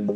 I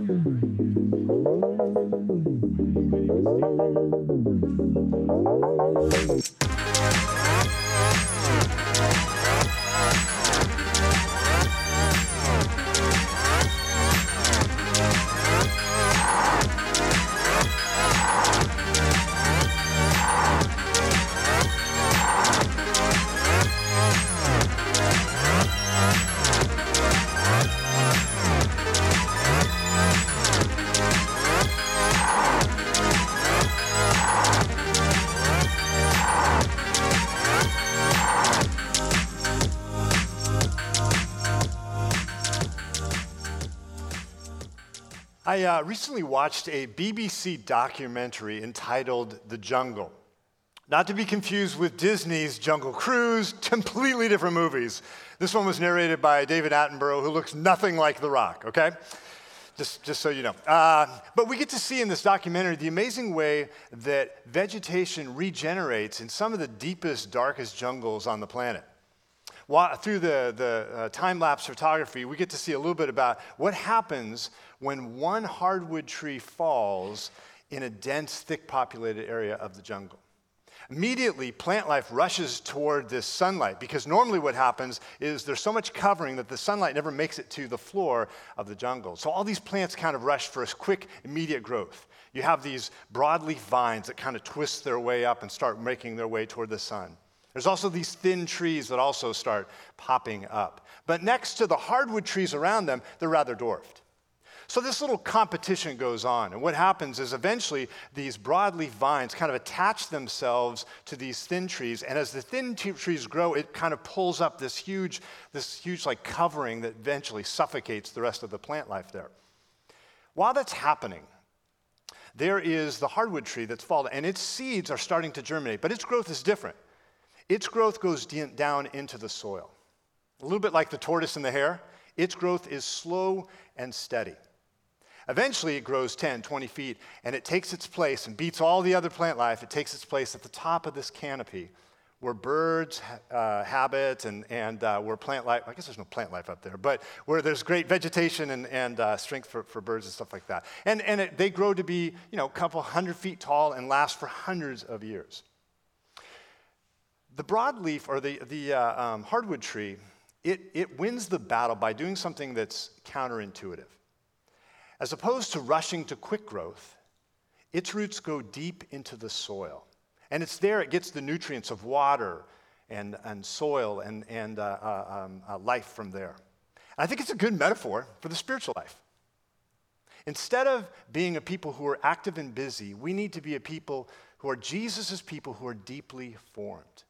uh, recently watched a BBC documentary entitled The Jungle. Not to be confused with Disney's Jungle Cruise, completely different movies. This one was narrated by David Attenborough, who looks nothing like The Rock, okay? Just, just so you know. Uh, but we get to see in this documentary the amazing way that vegetation regenerates in some of the deepest, darkest jungles on the planet. Through the, the uh, time lapse photography, we get to see a little bit about what happens when one hardwood tree falls in a dense, thick populated area of the jungle. Immediately, plant life rushes toward this sunlight because normally what happens is there's so much covering that the sunlight never makes it to the floor of the jungle. So all these plants kind of rush for a quick, immediate growth. You have these broadleaf vines that kind of twist their way up and start making their way toward the sun. There's also these thin trees that also start popping up. But next to the hardwood trees around them, they're rather dwarfed. So this little competition goes on. And what happens is eventually these broadleaf vines kind of attach themselves to these thin trees. And as the thin t- trees grow, it kind of pulls up this huge, this huge like covering that eventually suffocates the rest of the plant life there. While that's happening, there is the hardwood tree that's fallen, and its seeds are starting to germinate, but its growth is different. Its growth goes down into the soil. A little bit like the tortoise and the hare, its growth is slow and steady. Eventually, it grows 10, 20 feet, and it takes its place and beats all the other plant life. It takes its place at the top of this canopy where birds uh, habit and, and uh, where plant life, I guess there's no plant life up there, but where there's great vegetation and, and uh, strength for, for birds and stuff like that. And, and it, they grow to be, you know, a couple hundred feet tall and last for hundreds of years. The broadleaf or the, the uh, um, hardwood tree, it, it wins the battle by doing something that's counterintuitive. As opposed to rushing to quick growth, its roots go deep into the soil. And it's there it gets the nutrients of water and, and soil and, and uh, uh, um, uh, life from there. And I think it's a good metaphor for the spiritual life. Instead of being a people who are active and busy, we need to be a people who are Jesus' people who are deeply formed.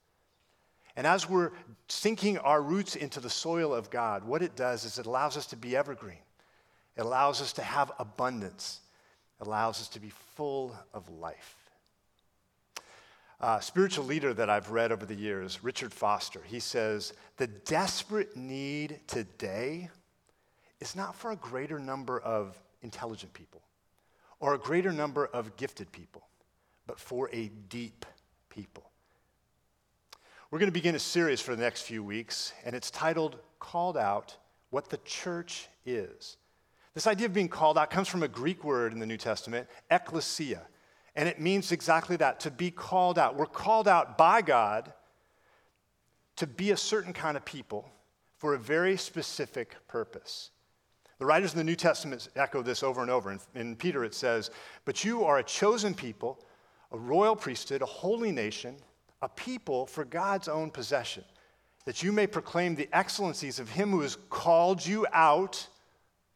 And as we're sinking our roots into the soil of God, what it does is it allows us to be evergreen. It allows us to have abundance. It allows us to be full of life. A spiritual leader that I've read over the years, Richard Foster, he says, the desperate need today is not for a greater number of intelligent people or a greater number of gifted people, but for a deep people. We're going to begin a series for the next few weeks, and it's titled Called Out What the Church Is. This idea of being called out comes from a Greek word in the New Testament, ekklesia, and it means exactly that to be called out. We're called out by God to be a certain kind of people for a very specific purpose. The writers in the New Testament echo this over and over. In, in Peter, it says, But you are a chosen people, a royal priesthood, a holy nation, a people for God's own possession, that you may proclaim the excellencies of him who has called you out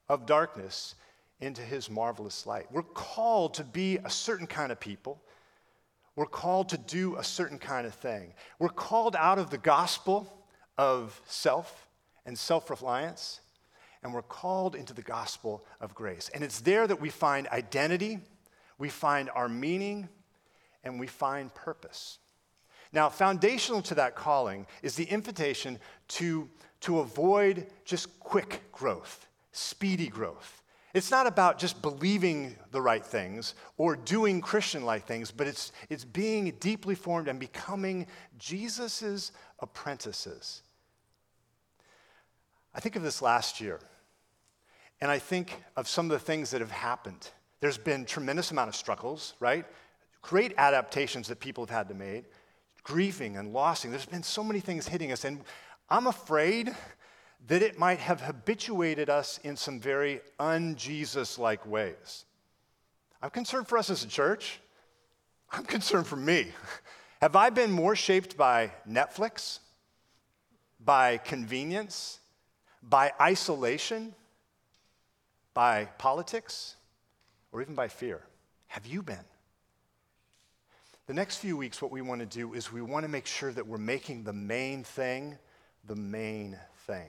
of darkness into his marvelous light. We're called to be a certain kind of people. We're called to do a certain kind of thing. We're called out of the gospel of self and self reliance, and we're called into the gospel of grace. And it's there that we find identity, we find our meaning, and we find purpose. Now, foundational to that calling is the invitation to, to avoid just quick growth speedy growth. It's not about just believing the right things or doing Christian like things, but it's, it's being deeply formed and becoming Jesus' apprentices. I think of this last year, and I think of some of the things that have happened. There's been tremendous amount of struggles, right? Great adaptations that people have had to make, grieving and losing. There's been so many things hitting us, and I'm afraid that it might have habituated us in some very un Jesus like ways. I'm concerned for us as a church. I'm concerned for me. Have I been more shaped by Netflix, by convenience, by isolation, by politics, or even by fear? Have you been? The next few weeks, what we want to do is we want to make sure that we're making the main thing the main thing.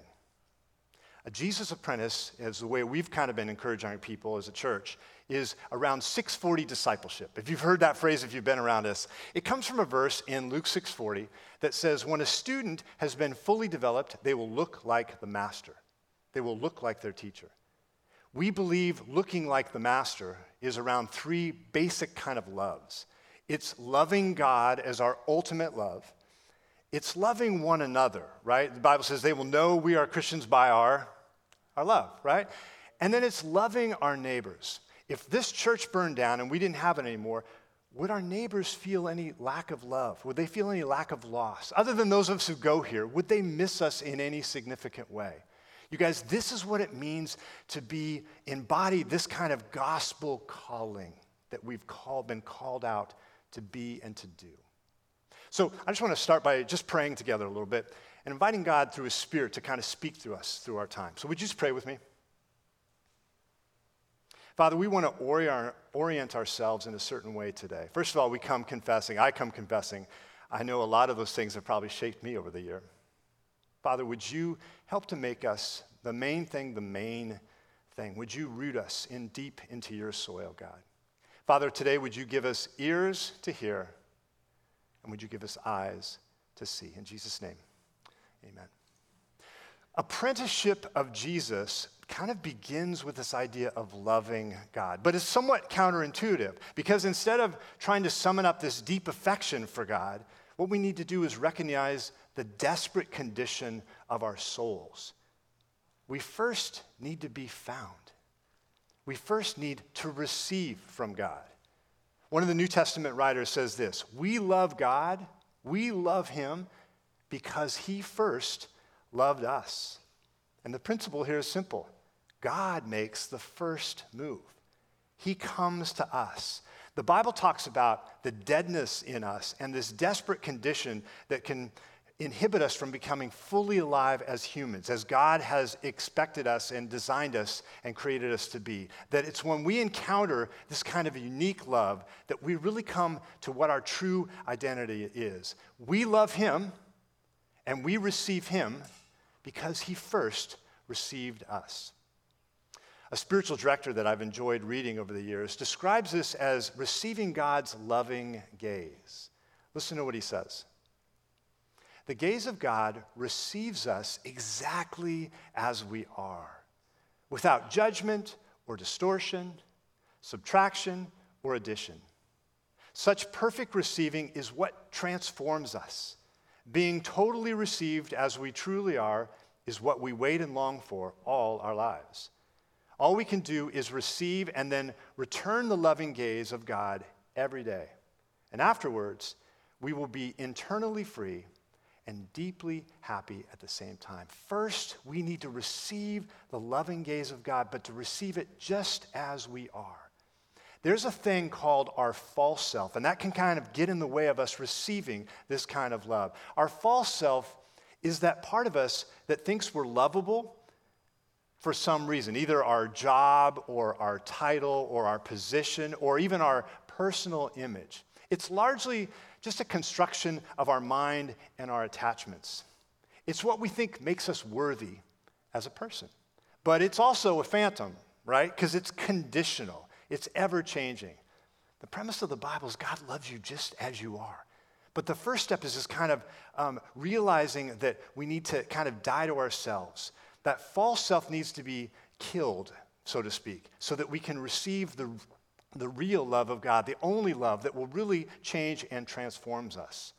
A Jesus apprentice, as the way we've kind of been encouraging people as a church, is around 640 discipleship. If you've heard that phrase, if you've been around us, it comes from a verse in Luke 640 that says, When a student has been fully developed, they will look like the master. They will look like their teacher. We believe looking like the master is around three basic kind of loves. It's loving God as our ultimate love. It's loving one another, right? The Bible says they will know we are Christians by our, our love, right? And then it's loving our neighbors. If this church burned down and we didn't have it anymore, would our neighbors feel any lack of love? Would they feel any lack of loss? Other than those of us who go here, would they miss us in any significant way? You guys, this is what it means to be embodied this kind of gospel calling that we've called, been called out to be and to do. So I just want to start by just praying together a little bit and inviting God through His Spirit to kind of speak through us through our time. So would you just pray with me? Father, we want to orient ourselves in a certain way today. First of all, we come confessing. I come confessing. I know a lot of those things have probably shaped me over the year. Father, would you help to make us the main thing, the main thing? Would you root us in deep into your soil, God? Father, today would you give us ears to hear and would you give us eyes to see? In Jesus' name, amen. Apprenticeship of Jesus kind of begins with this idea of loving God, but it's somewhat counterintuitive because instead of trying to summon up this deep affection for God, what we need to do is recognize the desperate condition of our souls. We first need to be found. We first need to receive from God. One of the New Testament writers says this We love God, we love Him because He first loved us. And the principle here is simple God makes the first move, He comes to us. The Bible talks about the deadness in us and this desperate condition that can inhibit us from becoming fully alive as humans, as God has expected us and designed us and created us to be. That it's when we encounter this kind of unique love that we really come to what our true identity is. We love Him and we receive Him because He first received us. A spiritual director that I've enjoyed reading over the years describes this as receiving God's loving gaze. Listen to what he says. The gaze of God receives us exactly as we are, without judgment or distortion, subtraction or addition. Such perfect receiving is what transforms us. Being totally received as we truly are is what we wait and long for all our lives. All we can do is receive and then return the loving gaze of God every day. And afterwards, we will be internally free and deeply happy at the same time. First, we need to receive the loving gaze of God, but to receive it just as we are. There's a thing called our false self, and that can kind of get in the way of us receiving this kind of love. Our false self is that part of us that thinks we're lovable for some reason, either our job or our title or our position or even our personal image. It's largely just a construction of our mind and our attachments. It's what we think makes us worthy as a person. But it's also a phantom, right? Because it's conditional, it's ever changing. The premise of the Bible is God loves you just as you are. But the first step is this kind of um, realizing that we need to kind of die to ourselves. That false self needs to be killed, so to speak, so that we can receive the the real love of God, the only love that will really change and transforms us.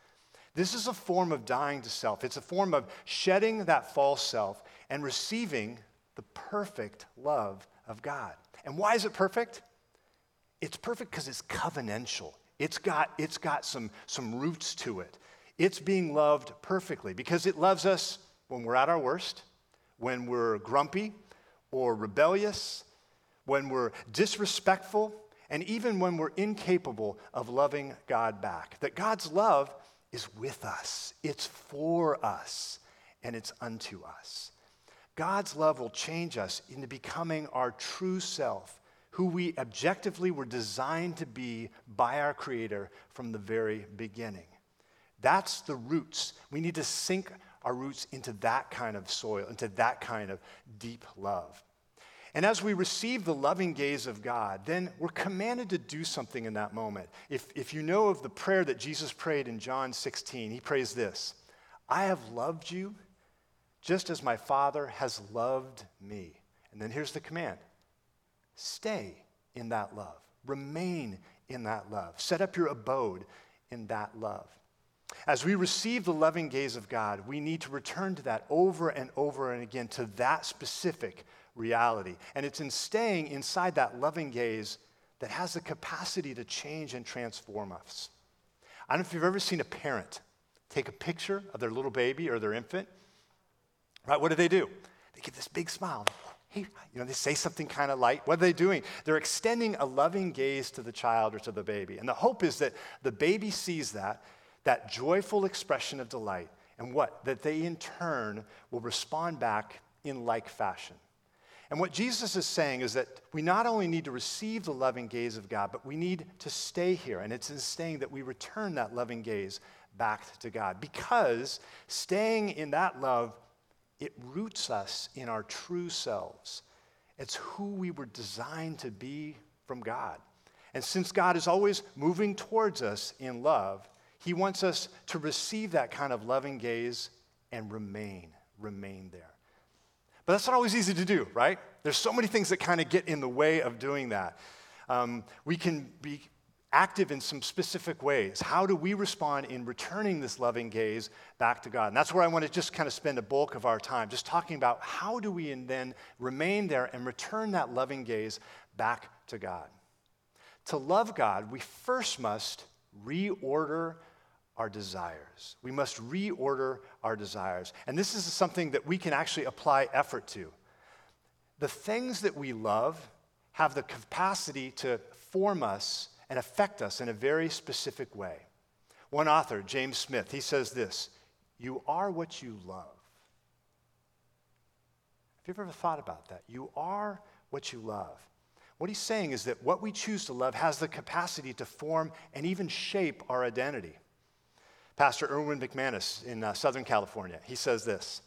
This is a form of dying to self. It's a form of shedding that false self and receiving the perfect love of God. And why is it perfect? It's perfect because it's covenantal. It's got, it's got some, some roots to it. It's being loved perfectly because it loves us when we're at our worst, when we're grumpy or rebellious, when we're disrespectful, and even when we're incapable of loving God back. That God's love is with us, it's for us, and it's unto us. God's love will change us into becoming our true self, who we objectively were designed to be by our Creator from the very beginning. That's the roots. We need to sink our roots into that kind of soil, into that kind of deep love. And as we receive the loving gaze of God, then we're commanded to do something in that moment. If, if you know of the prayer that Jesus prayed in John 16, he prays this I have loved you just as my Father has loved me. And then here's the command stay in that love, remain in that love, set up your abode in that love. As we receive the loving gaze of God, we need to return to that over and over and again, to that specific reality. And it's in staying inside that loving gaze that has the capacity to change and transform us. I don't know if you've ever seen a parent take a picture of their little baby or their infant. Right? What do they do? They give this big smile. Hey, you know, they say something kind of light. What are they doing? They're extending a loving gaze to the child or to the baby. And the hope is that the baby sees that, that joyful expression of delight, and what? That they in turn will respond back in like fashion. And what Jesus is saying is that we not only need to receive the loving gaze of God, but we need to stay here. And it's in staying that we return that loving gaze back to God. Because staying in that love, it roots us in our true selves. It's who we were designed to be from God. And since God is always moving towards us in love, He wants us to receive that kind of loving gaze and remain, remain there. But that's not always easy to do, right? There's so many things that kind of get in the way of doing that. Um, we can be active in some specific ways. How do we respond in returning this loving gaze back to God? And that's where I want to just kind of spend a bulk of our time, just talking about how do we then remain there and return that loving gaze back to God. To love God, we first must reorder our desires. We must reorder our desires. And this is something that we can actually apply effort to. The things that we love have the capacity to form us and affect us in a very specific way. One author, James Smith, he says this You are what you love. Have you ever thought about that? You are what you love. What he's saying is that what we choose to love has the capacity to form and even shape our identity. Pastor Erwin McManus in uh, Southern California. He says this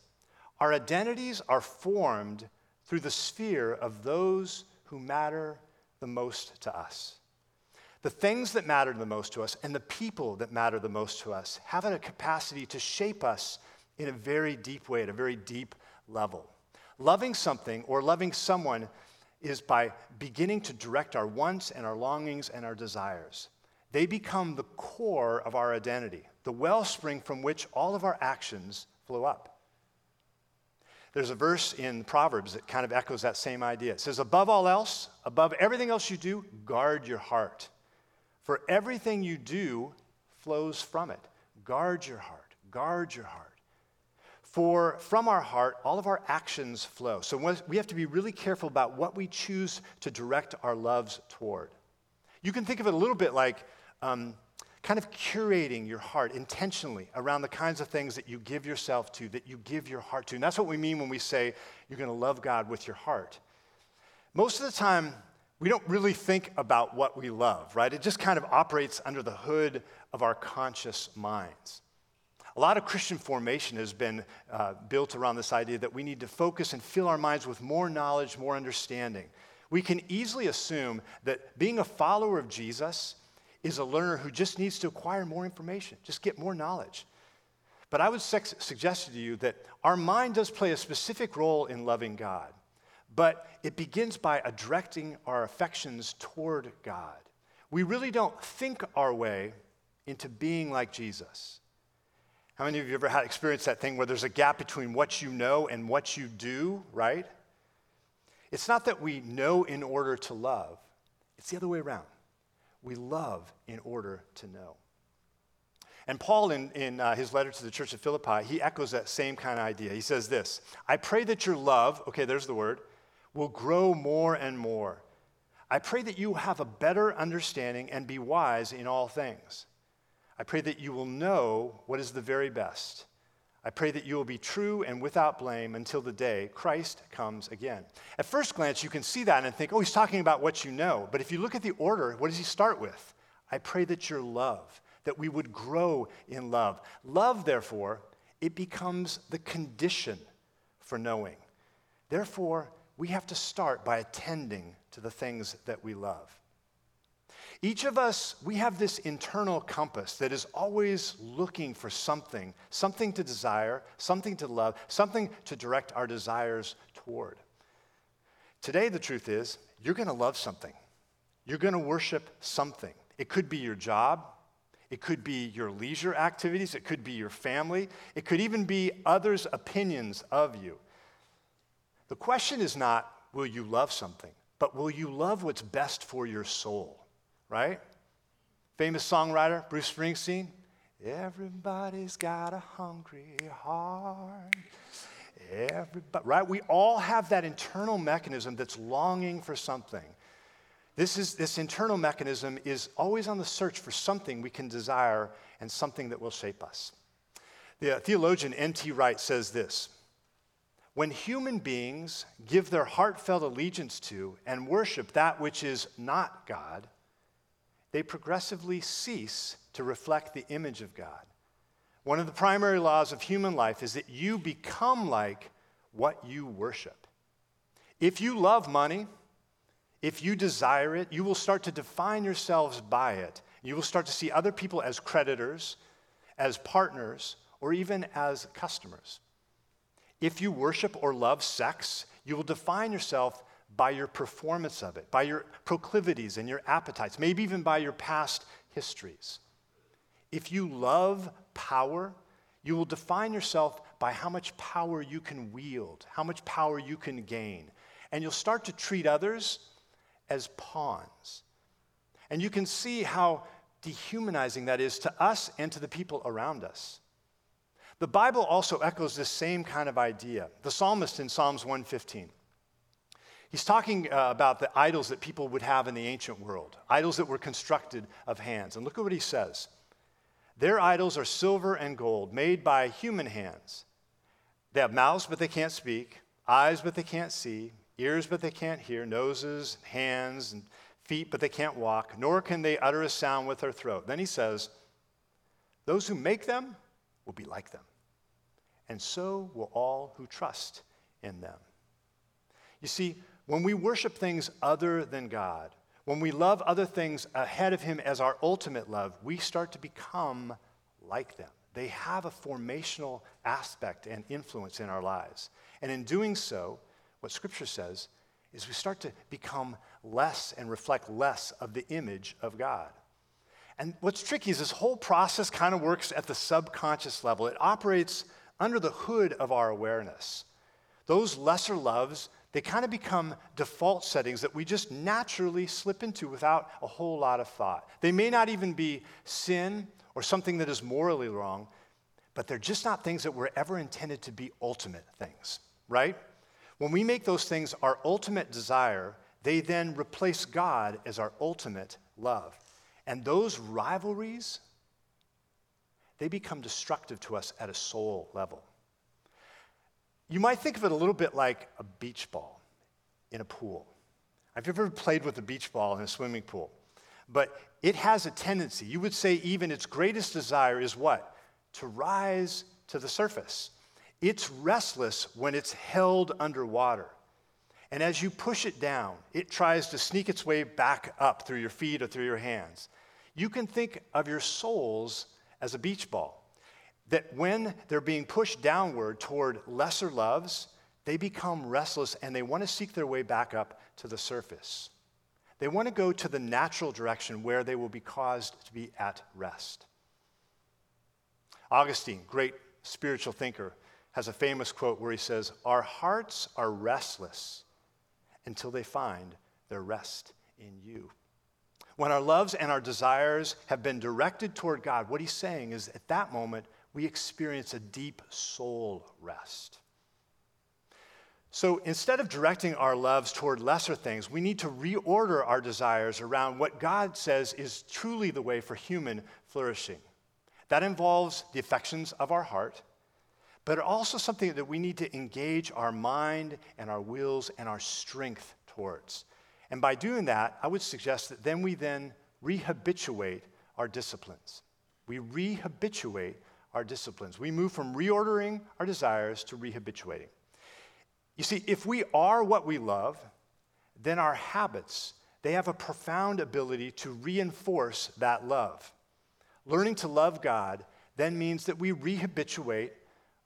Our identities are formed through the sphere of those who matter the most to us. The things that matter the most to us and the people that matter the most to us have a capacity to shape us in a very deep way, at a very deep level. Loving something or loving someone is by beginning to direct our wants and our longings and our desires. They become the core of our identity the wellspring from which all of our actions flow up. There's a verse in Proverbs that kind of echoes that same idea. It says, Above all else, above everything else you do, guard your heart. For everything you do flows from it. Guard your heart. Guard your heart. For from our heart, all of our actions flow. So we have to be really careful about what we choose to direct our loves toward. You can think of it a little bit like um, kind of curating your heart intentionally around the kinds of things that you give yourself to, that you give your heart to. And that's what we mean when we say you're going to love God with your heart. Most of the time, we don't really think about what we love, right? It just kind of operates under the hood of our conscious minds. A lot of Christian formation has been uh, built around this idea that we need to focus and fill our minds with more knowledge, more understanding. We can easily assume that being a follower of Jesus is a learner who just needs to acquire more information, just get more knowledge. But I would suggest to you that our mind does play a specific role in loving God, but it begins by directing our affections toward God. We really don't think our way into being like Jesus. How many of you ever had experienced that thing where there's a gap between what you know and what you do, right? It's not that we know in order to love, it's the other way around. We love in order to know. And Paul, in, in uh, his letter to the church of Philippi, he echoes that same kind of idea. He says this I pray that your love, okay, there's the word, will grow more and more. I pray that you have a better understanding and be wise in all things. I pray that you will know what is the very best. I pray that you will be true and without blame until the day Christ comes again. At first glance, you can see that and think, oh, he's talking about what you know. But if you look at the order, what does he start with? I pray that your love that we would grow in love. Love, therefore, it becomes the condition for knowing. Therefore, we have to start by attending to the things that we love. Each of us, we have this internal compass that is always looking for something, something to desire, something to love, something to direct our desires toward. Today, the truth is, you're going to love something. You're going to worship something. It could be your job, it could be your leisure activities, it could be your family, it could even be others' opinions of you. The question is not, will you love something, but will you love what's best for your soul, right? Famous songwriter, Bruce Springsteen. Everybody's got a hungry heart. Everybody, right? We all have that internal mechanism that's longing for something. This, is, this internal mechanism is always on the search for something we can desire and something that will shape us. The uh, theologian N.T. Wright says this When human beings give their heartfelt allegiance to and worship that which is not God, they progressively cease to reflect the image of God. One of the primary laws of human life is that you become like what you worship. If you love money, if you desire it, you will start to define yourselves by it. You will start to see other people as creditors, as partners, or even as customers. If you worship or love sex, you will define yourself by your performance of it, by your proclivities and your appetites, maybe even by your past histories. If you love power, you will define yourself by how much power you can wield, how much power you can gain. And you'll start to treat others as pawns. And you can see how dehumanizing that is to us and to the people around us. The Bible also echoes this same kind of idea. The psalmist in Psalms 115. He's talking uh, about the idols that people would have in the ancient world, idols that were constructed of hands. And look at what he says Their idols are silver and gold, made by human hands. They have mouths, but they can't speak, eyes, but they can't see, ears, but they can't hear, noses, hands, and feet, but they can't walk, nor can they utter a sound with their throat. Then he says, Those who make them will be like them, and so will all who trust in them. You see, when we worship things other than God, when we love other things ahead of Him as our ultimate love, we start to become like them. They have a formational aspect and influence in our lives. And in doing so, what Scripture says is we start to become less and reflect less of the image of God. And what's tricky is this whole process kind of works at the subconscious level. It operates under the hood of our awareness. Those lesser loves, they kind of become default settings that we just naturally slip into without a whole lot of thought. They may not even be sin or something that is morally wrong, but they're just not things that were ever intended to be ultimate things, right? When we make those things our ultimate desire, they then replace God as our ultimate love. And those rivalries, they become destructive to us at a soul level. You might think of it a little bit like a beach ball in a pool. You ever played with a beach ball in a swimming pool? But it has a tendency, you would say, even its greatest desire is what? To rise to the surface. It's restless when it's held underwater. And as you push it down, it tries to sneak its way back up through your feet or through your hands. You can think of your souls as a beach ball, that when they're being pushed downward toward lesser loves, they become restless and they want to seek their way back up to the surface. They want to go to the natural direction where they will be caused to be at rest. Augustine, great spiritual thinker, has a famous quote where he says, Our hearts are restless until they find their rest in you. When our loves and our desires have been directed toward God, what he's saying is at that moment, we experience a deep soul rest. So instead of directing our loves toward lesser things, we need to reorder our desires around what God says is truly the way for human flourishing. That involves the affections of our heart, but also something that we need to engage our mind and our wills and our strength towards. And by doing that, I would suggest that then we then rehabituate our disciplines. We rehabituate our disciplines. We move from reordering our desires to rehabituating. You see, if we are what we love, then our habits, they have a profound ability to reinforce that love. Learning to love God then means that we rehabituate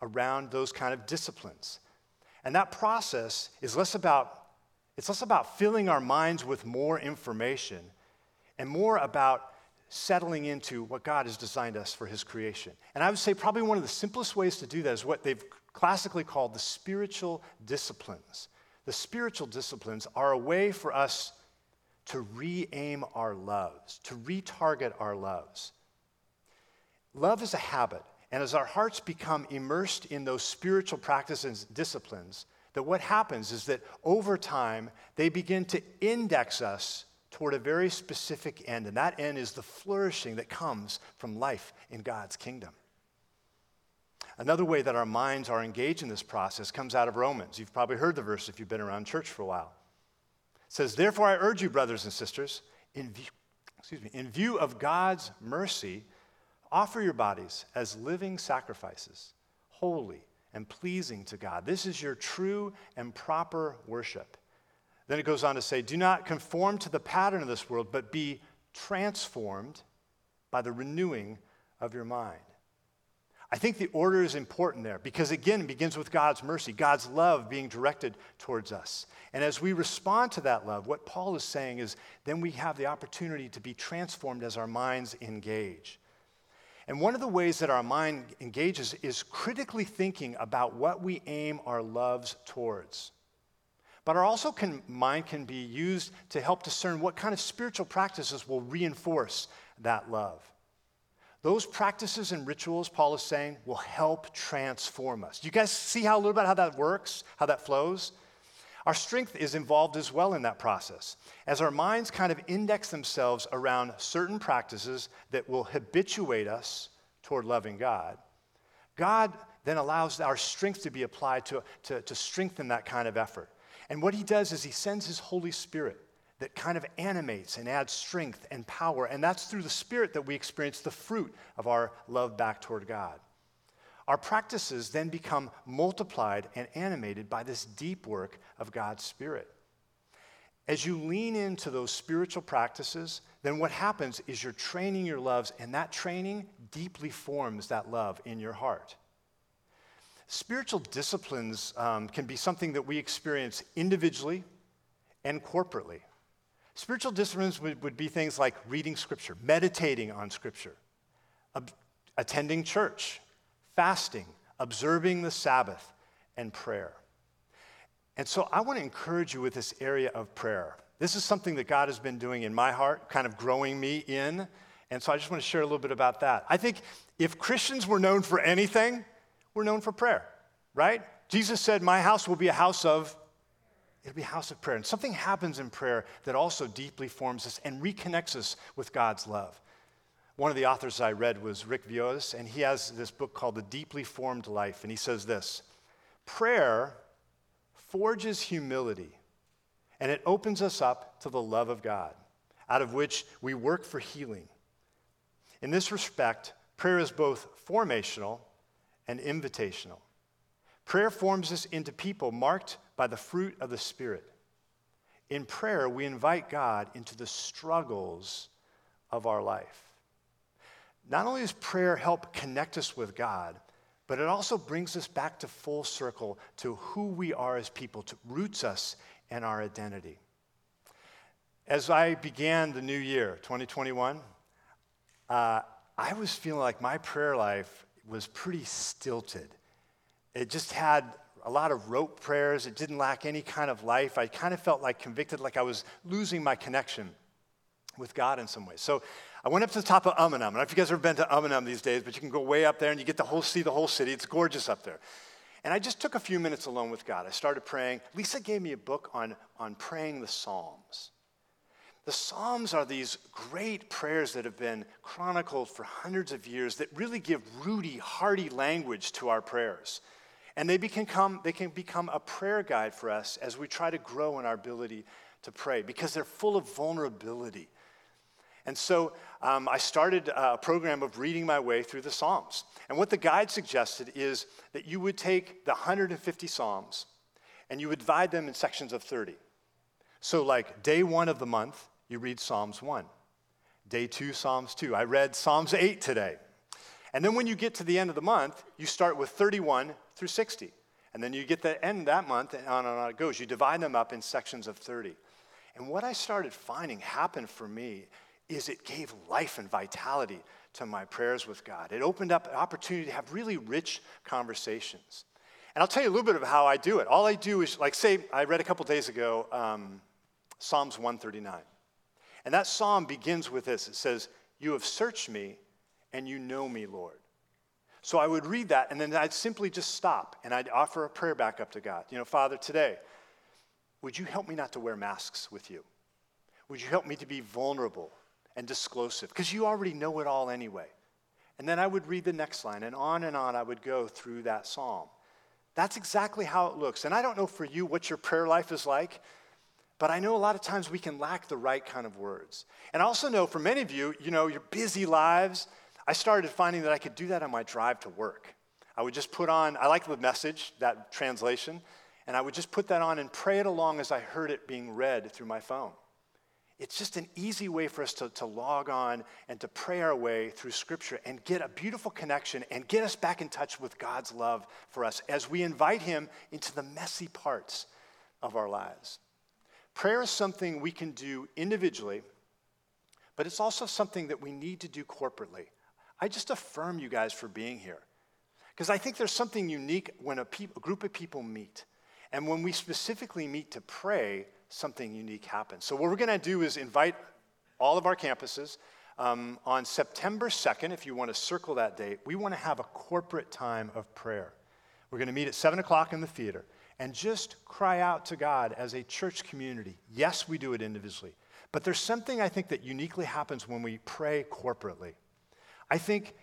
around those kind of disciplines. And that process is less about it's less about filling our minds with more information and more about settling into what God has designed us for his creation. And I would say probably one of the simplest ways to do that is what they've classically called the spiritual disciplines. The spiritual disciplines are a way for us to re aim our loves, to retarget our loves. Love is a habit, and as our hearts become immersed in those spiritual practices and disciplines, that what happens is that over time they begin to index us toward a very specific end, and that end is the flourishing that comes from life in God's kingdom. Another way that our minds are engaged in this process comes out of Romans. You've probably heard the verse if you've been around church for a while. It says, Therefore, I urge you, brothers and sisters, in view, excuse me, in view of God's mercy, offer your bodies as living sacrifices, holy and pleasing to God. This is your true and proper worship. Then it goes on to say, Do not conform to the pattern of this world, but be transformed by the renewing of your mind. I think the order is important there because, again, it begins with God's mercy, God's love being directed towards us. And as we respond to that love, what Paul is saying is then we have the opportunity to be transformed as our minds engage. And one of the ways that our mind engages is critically thinking about what we aim our loves towards. But our also can, mind can be used to help discern what kind of spiritual practices will reinforce that love. Those practices and rituals, Paul is saying, will help transform us. You guys see how a little bit how that works, how that flows? Our strength is involved as well in that process. As our minds kind of index themselves around certain practices that will habituate us toward loving God, God then allows our strength to be applied to, to, to strengthen that kind of effort. And what he does is he sends his Holy Spirit that kind of animates and adds strength and power. And that's through the Spirit that we experience the fruit of our love back toward God. Our practices then become multiplied and animated by this deep work of God's Spirit. As you lean into those spiritual practices, then what happens is you're training your loves, and that training deeply forms that love in your heart. Spiritual disciplines um, can be something that we experience individually and corporately. Spiritual disciplines would, would be things like reading Scripture, meditating on Scripture, ob- attending church, fasting, observing the Sabbath, and prayer. And so I want to encourage you with this area of prayer. This is something that God has been doing in my heart, kind of growing me in. And so I just want to share a little bit about that. I think if Christians were known for anything, we're known for prayer, right? Jesus said, My house will be a house of It'll be a house of prayer. And something happens in prayer that also deeply forms us and reconnects us with God's love. One of the authors I read was Rich Villodas, and he has this book called The Deeply Formed Life. And he says this Prayer forges humility, and it opens us up to the love of God, out of which we work for healing. In this respect, prayer is both formational and invitational. Prayer forms us into people marked by the fruit of the Spirit. In prayer, we invite God into the struggles of our life. Not only does prayer help connect us with God, but it also brings us back to full circle to who we are as people, to roots us in our identity. As I began the new year, 2021, uh, I was feeling like my prayer life was pretty stilted. It just had a lot of rote prayers. It didn't lack any kind of life. I kind of felt like convicted, like I was losing my connection with God in some ways. So I went up to the top of Umunhum. I don't know if you guys have ever been to Umunhum these days, but you can go way up there and you get to whole, see the whole city. It's gorgeous up there. And I just took a few minutes alone with God. I started praying. Lisa gave me a book on, on praying the Psalms. The Psalms are these great prayers that have been chronicled for hundreds of years that really give rooty, hearty language to our prayers. And they, become, they can become a prayer guide for us as we try to grow in our ability to pray because they're full of vulnerability. And so um, I started a program of reading my way through the Psalms. And what the guide suggested is that you would take the 150 Psalms and you would divide them in sections of 30. So, like day one of the month, you read Psalms 1. Day two, Psalms 2. I read Psalms 8 today. And then when you get to the end of the month, you start with 31 through 60. And then you get the end of that month, and on and on it goes. You divide them up in sections of 30. And what I started finding happened for me is it gave life and vitality to my prayers with God. It opened up an opportunity to have really rich conversations. And I'll tell you a little bit of how I do it. All I do is, like, say, I read a couple days ago um, Psalms 139. And that psalm begins with this it says, You have searched me, and you know me, Lord. So I would read that, and then I'd simply just stop and I'd offer a prayer back up to God. You know, Father, today, would you help me not to wear masks with you? Would you help me to be vulnerable and disclosive because you already know it all anyway. And then I would read the next line, and on and on I would go through that psalm. That's exactly how it looks. And I don't know for you what your prayer life is like, but I know a lot of times we can lack the right kind of words. And I also know for many of you, you know, your busy lives, I started finding that I could do that on my drive to work. I would just put on, I like the message, that translation, and I would just put that on and pray it along as I heard it being read through my phone. It's just an easy way for us to, to log on and to pray our way through Scripture and get a beautiful connection and get us back in touch with God's love for us as we invite Him into the messy parts of our lives. Prayer is something we can do individually, but it's also something that we need to do corporately. I just affirm you guys for being here because I think there's something unique when a, a group of people meet. And when we specifically meet to pray, something unique happens. So, what we're going to do is invite all of our campuses um, on September 2nd, if you want to circle that date, we want to have a corporate time of prayer. We're going to meet at 7 o'clock in the theater and just cry out to God as a church community. Yes, we do it individually, but there's something I think that uniquely happens when we pray corporately. I think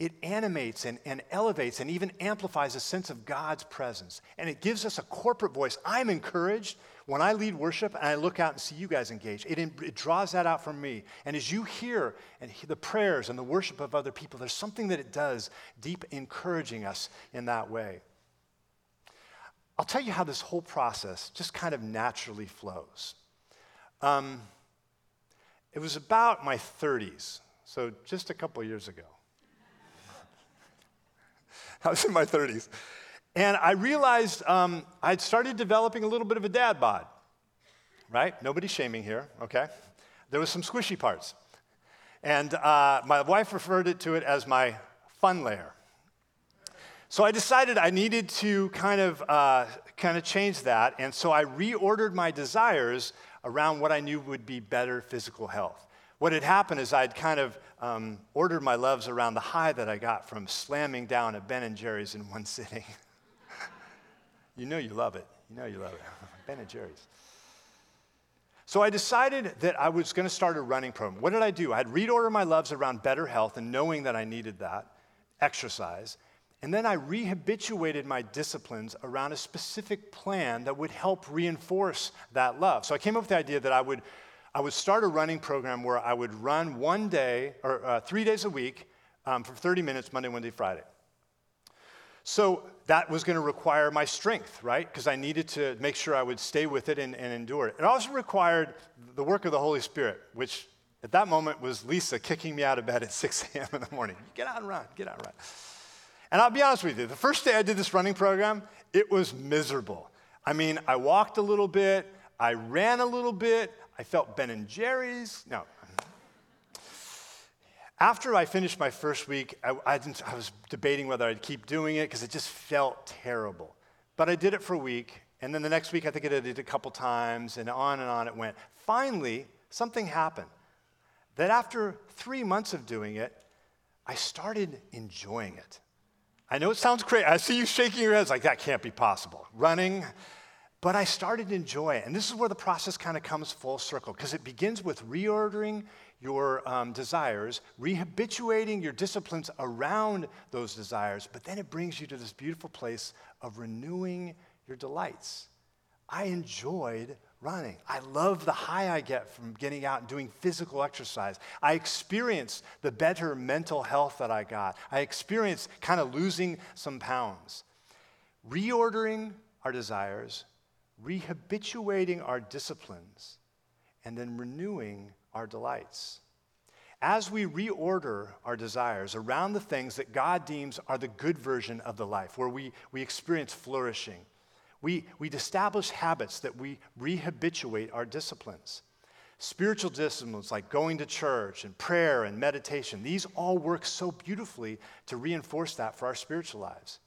it animates and, and elevates and even amplifies a sense of God's presence. And it gives us a corporate voice. I'm encouraged when I lead worship and I look out and see you guys engaged, it, it draws that out from me. And as you hear and hear the prayers and the worship of other people, there's something that it does deep encouraging us in that way. I'll tell you how this whole process just kind of naturally flows. Um, it was about my 30s, so just a couple years ago. I was in my 30s. And I realized um, I'd started developing a little bit of a dad bod, right? Nobody's shaming here, okay? There was some squishy parts. And uh, my wife referred it to it as my fun layer. So I decided I needed to kind of, uh, kind of change that. And so I reordered my desires around what I knew would be better physical health. What had happened is I'd kind of um, ordered my loves around the high that I got from slamming down a Ben and Jerry's in one sitting. You know you love it. You know you love it. ben and Jerry's. So I decided that I was going to start a running program. What did I do? I'd reorder my loves around better health and knowing that I needed that, exercise. And then I rehabituated my disciplines around a specific plan that would help reinforce that love. So I came up with the idea that I would, I would start a running program where I would run one day or uh, three days a week um, for 30 minutes, Monday, Wednesday, Friday. So that was going to require my strength, right? Because I needed to make sure I would stay with it and, and, endure it. It also required the work of the Holy Spirit, which at that moment was Lisa kicking me out of bed at 6 a.m. in the morning. Get out and run, get out and run. And I'll be honest with you, the first day I did this running program, it was miserable. I mean, I walked a little bit, I ran a little bit, I felt Ben and Jerry's. No, after I finished my first week, I, I, I was debating whether I'd keep doing it because it just felt terrible. but I did it for a week. And then the next week, I think I did it a couple times, and on and on it went. Finally, something happened that after three months of doing it, I started enjoying it. I know it sounds crazy. I see you shaking your heads like that can't be possible. Running, but I started to enjoy it. And this is where the process kind of comes full circle because it begins with reordering your um, desires, rehabituating your disciplines around those desires, but then it brings you to this beautiful place of renewing your delights. I enjoyed running. I love the high I get from getting out and doing physical exercise. I experience the better mental health that I got. I experience kind of losing some pounds. Reordering our desires, rehabituating our disciplines, and then renewing our delights. As we reorder our desires around the things that God deems are the good version of the life, where we, we experience flourishing, we, we establish habits that we rehabituate our disciplines. Spiritual disciplines like going to church and prayer and meditation, these all work so beautifully to reinforce that for our spiritual lives.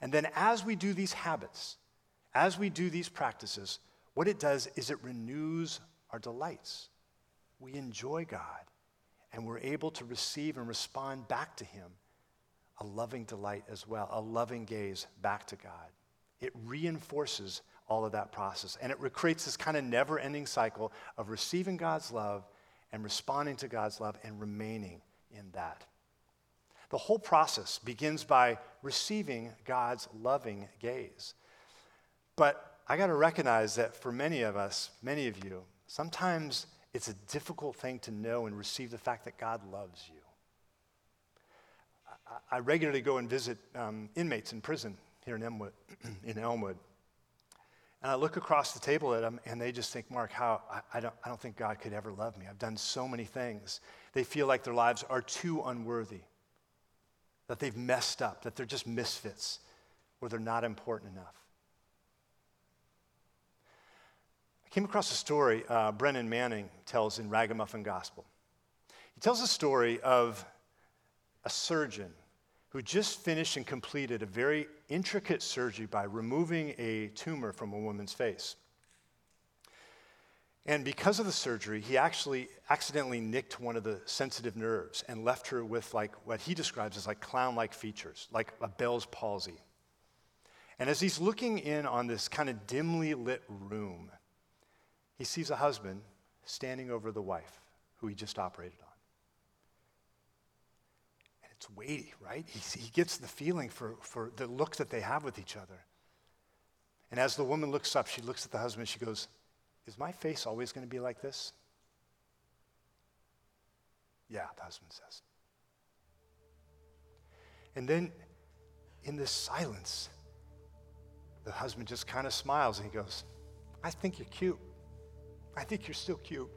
And then as we do these habits, as we do these practices, what it does is it renews our delights. We enjoy God, and we're able to receive and respond back to Him a loving delight as well, a loving gaze back to God. It reinforces all of that process, and it creates this kind of never ending cycle of receiving God's love and responding to God's love and remaining in that. The whole process begins by receiving God's loving gaze. But I got to recognize that for many of us, many of you, sometimes it's a difficult thing to know and receive the fact that God loves you. I, regularly go and visit um, inmates in prison here in Elmwood, in Elmwood. And I look across the table at them, and they just think, Mark, how I, I, don't, I don't think God could ever love me. I've done so many things. They feel like their lives are too unworthy, that they've messed up, that they're just misfits, or they're not important enough. I came across a story uh, Brennan Manning tells in Ragamuffin Gospel. He tells a story of a surgeon who just finished and completed a very intricate surgery by removing a tumor from a woman's face. And because of the surgery, he actually accidentally nicked one of the sensitive nerves and left her with like what he describes as like clown-like features, like a Bell's palsy. And as he's looking in on this kind of dimly lit room, he sees a husband standing over the wife who he just operated on. It's weighty, right? He, he gets the feeling for, for the look that they have with each other. And as the woman looks up, she looks at the husband, she goes, Is my face always going to be like this? Yeah, the husband says. And then in this silence, the husband just kind of smiles and he goes, I think you're cute. I think you're still cute.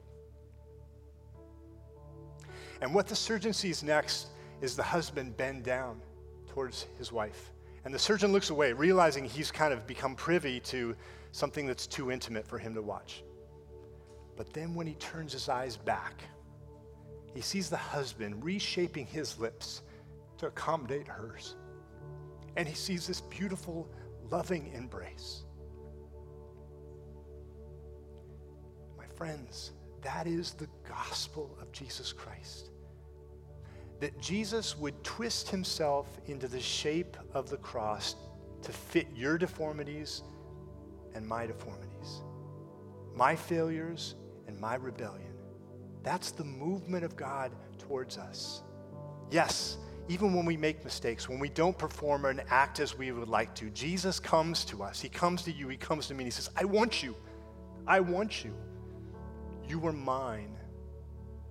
And what the surgeon sees next is the husband bend down towards his wife. And the surgeon looks away, realizing he's kind of become privy to something that's too intimate for him to watch. But then when he turns his eyes back, he sees the husband reshaping his lips to accommodate hers. And he sees this beautiful, loving embrace. My friends, that is the gospel of Jesus Christ. That Jesus would twist himself into the shape of the cross to fit your deformities and my deformities, my failures and my rebellion. That's the movement of God towards us. Yes, even when we make mistakes, when we don't perform and act as we would like to, Jesus comes to us. He comes to you, He comes to me, and He says, I want you. I want you. You are mine.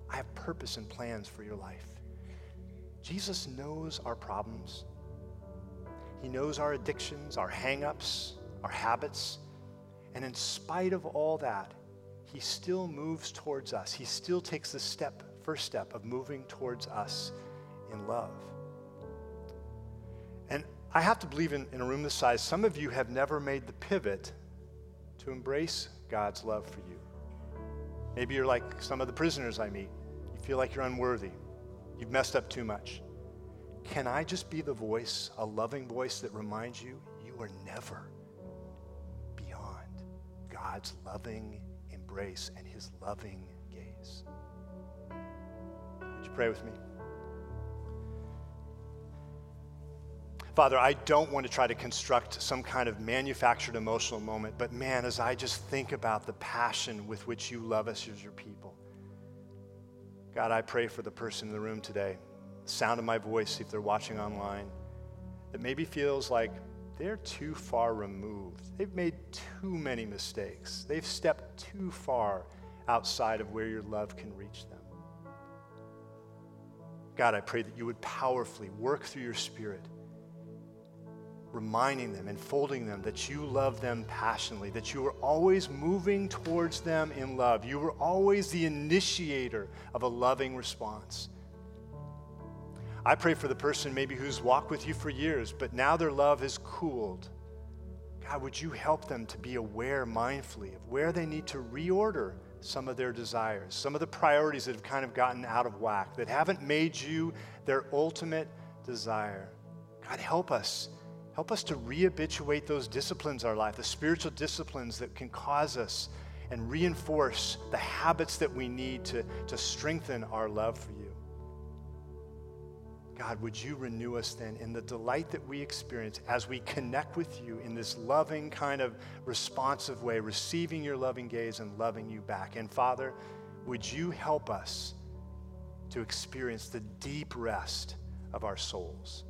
I have purpose and plans for your life. Jesus knows our problems. He knows our addictions, our hangups, our habits. And in spite of all that, he still moves towards us. He still takes the step, first step of moving towards us in love. And I have to believe in, in a room this size, some of you have never made the pivot to embrace God's love for you. Maybe you're like some of the prisoners I meet. You feel like you're unworthy. You've messed up too much. Can I just be the voice, a loving voice that reminds you you are never, beyond God's loving embrace and his loving gaze. Would you pray with me? Father, I don't want to try to construct some kind of manufactured emotional moment, but man, as I just think about the passion with which you love us as your people, God, I pray for the person in the room today, the sound of my voice, if they're watching online, that maybe feels like they're too far removed. They've made too many mistakes. They've stepped too far outside of where your love can reach them. God, I pray that you would powerfully work through your spirit reminding them, enfolding them that you love them passionately, that you are always moving towards them in love. You are always the initiator of a loving response. I pray for the person maybe who's walked with you for years, but now their love has cooled. God, would you help them to be aware mindfully of where they need to reorder some of their desires, some of the priorities that have kind of gotten out of whack, that haven't made you their ultimate desire. God, help us Help us to rehabituate those disciplines in our life, the spiritual disciplines that can cause us and reinforce the habits that we need to, to strengthen our love for you. God, would you renew us then in the delight that we experience as we connect with you in this loving, kind of responsive way, receiving your loving gaze and loving you back? And Father, would you help us to experience the deep rest of our souls?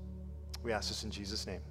We ask this in Jesus' name.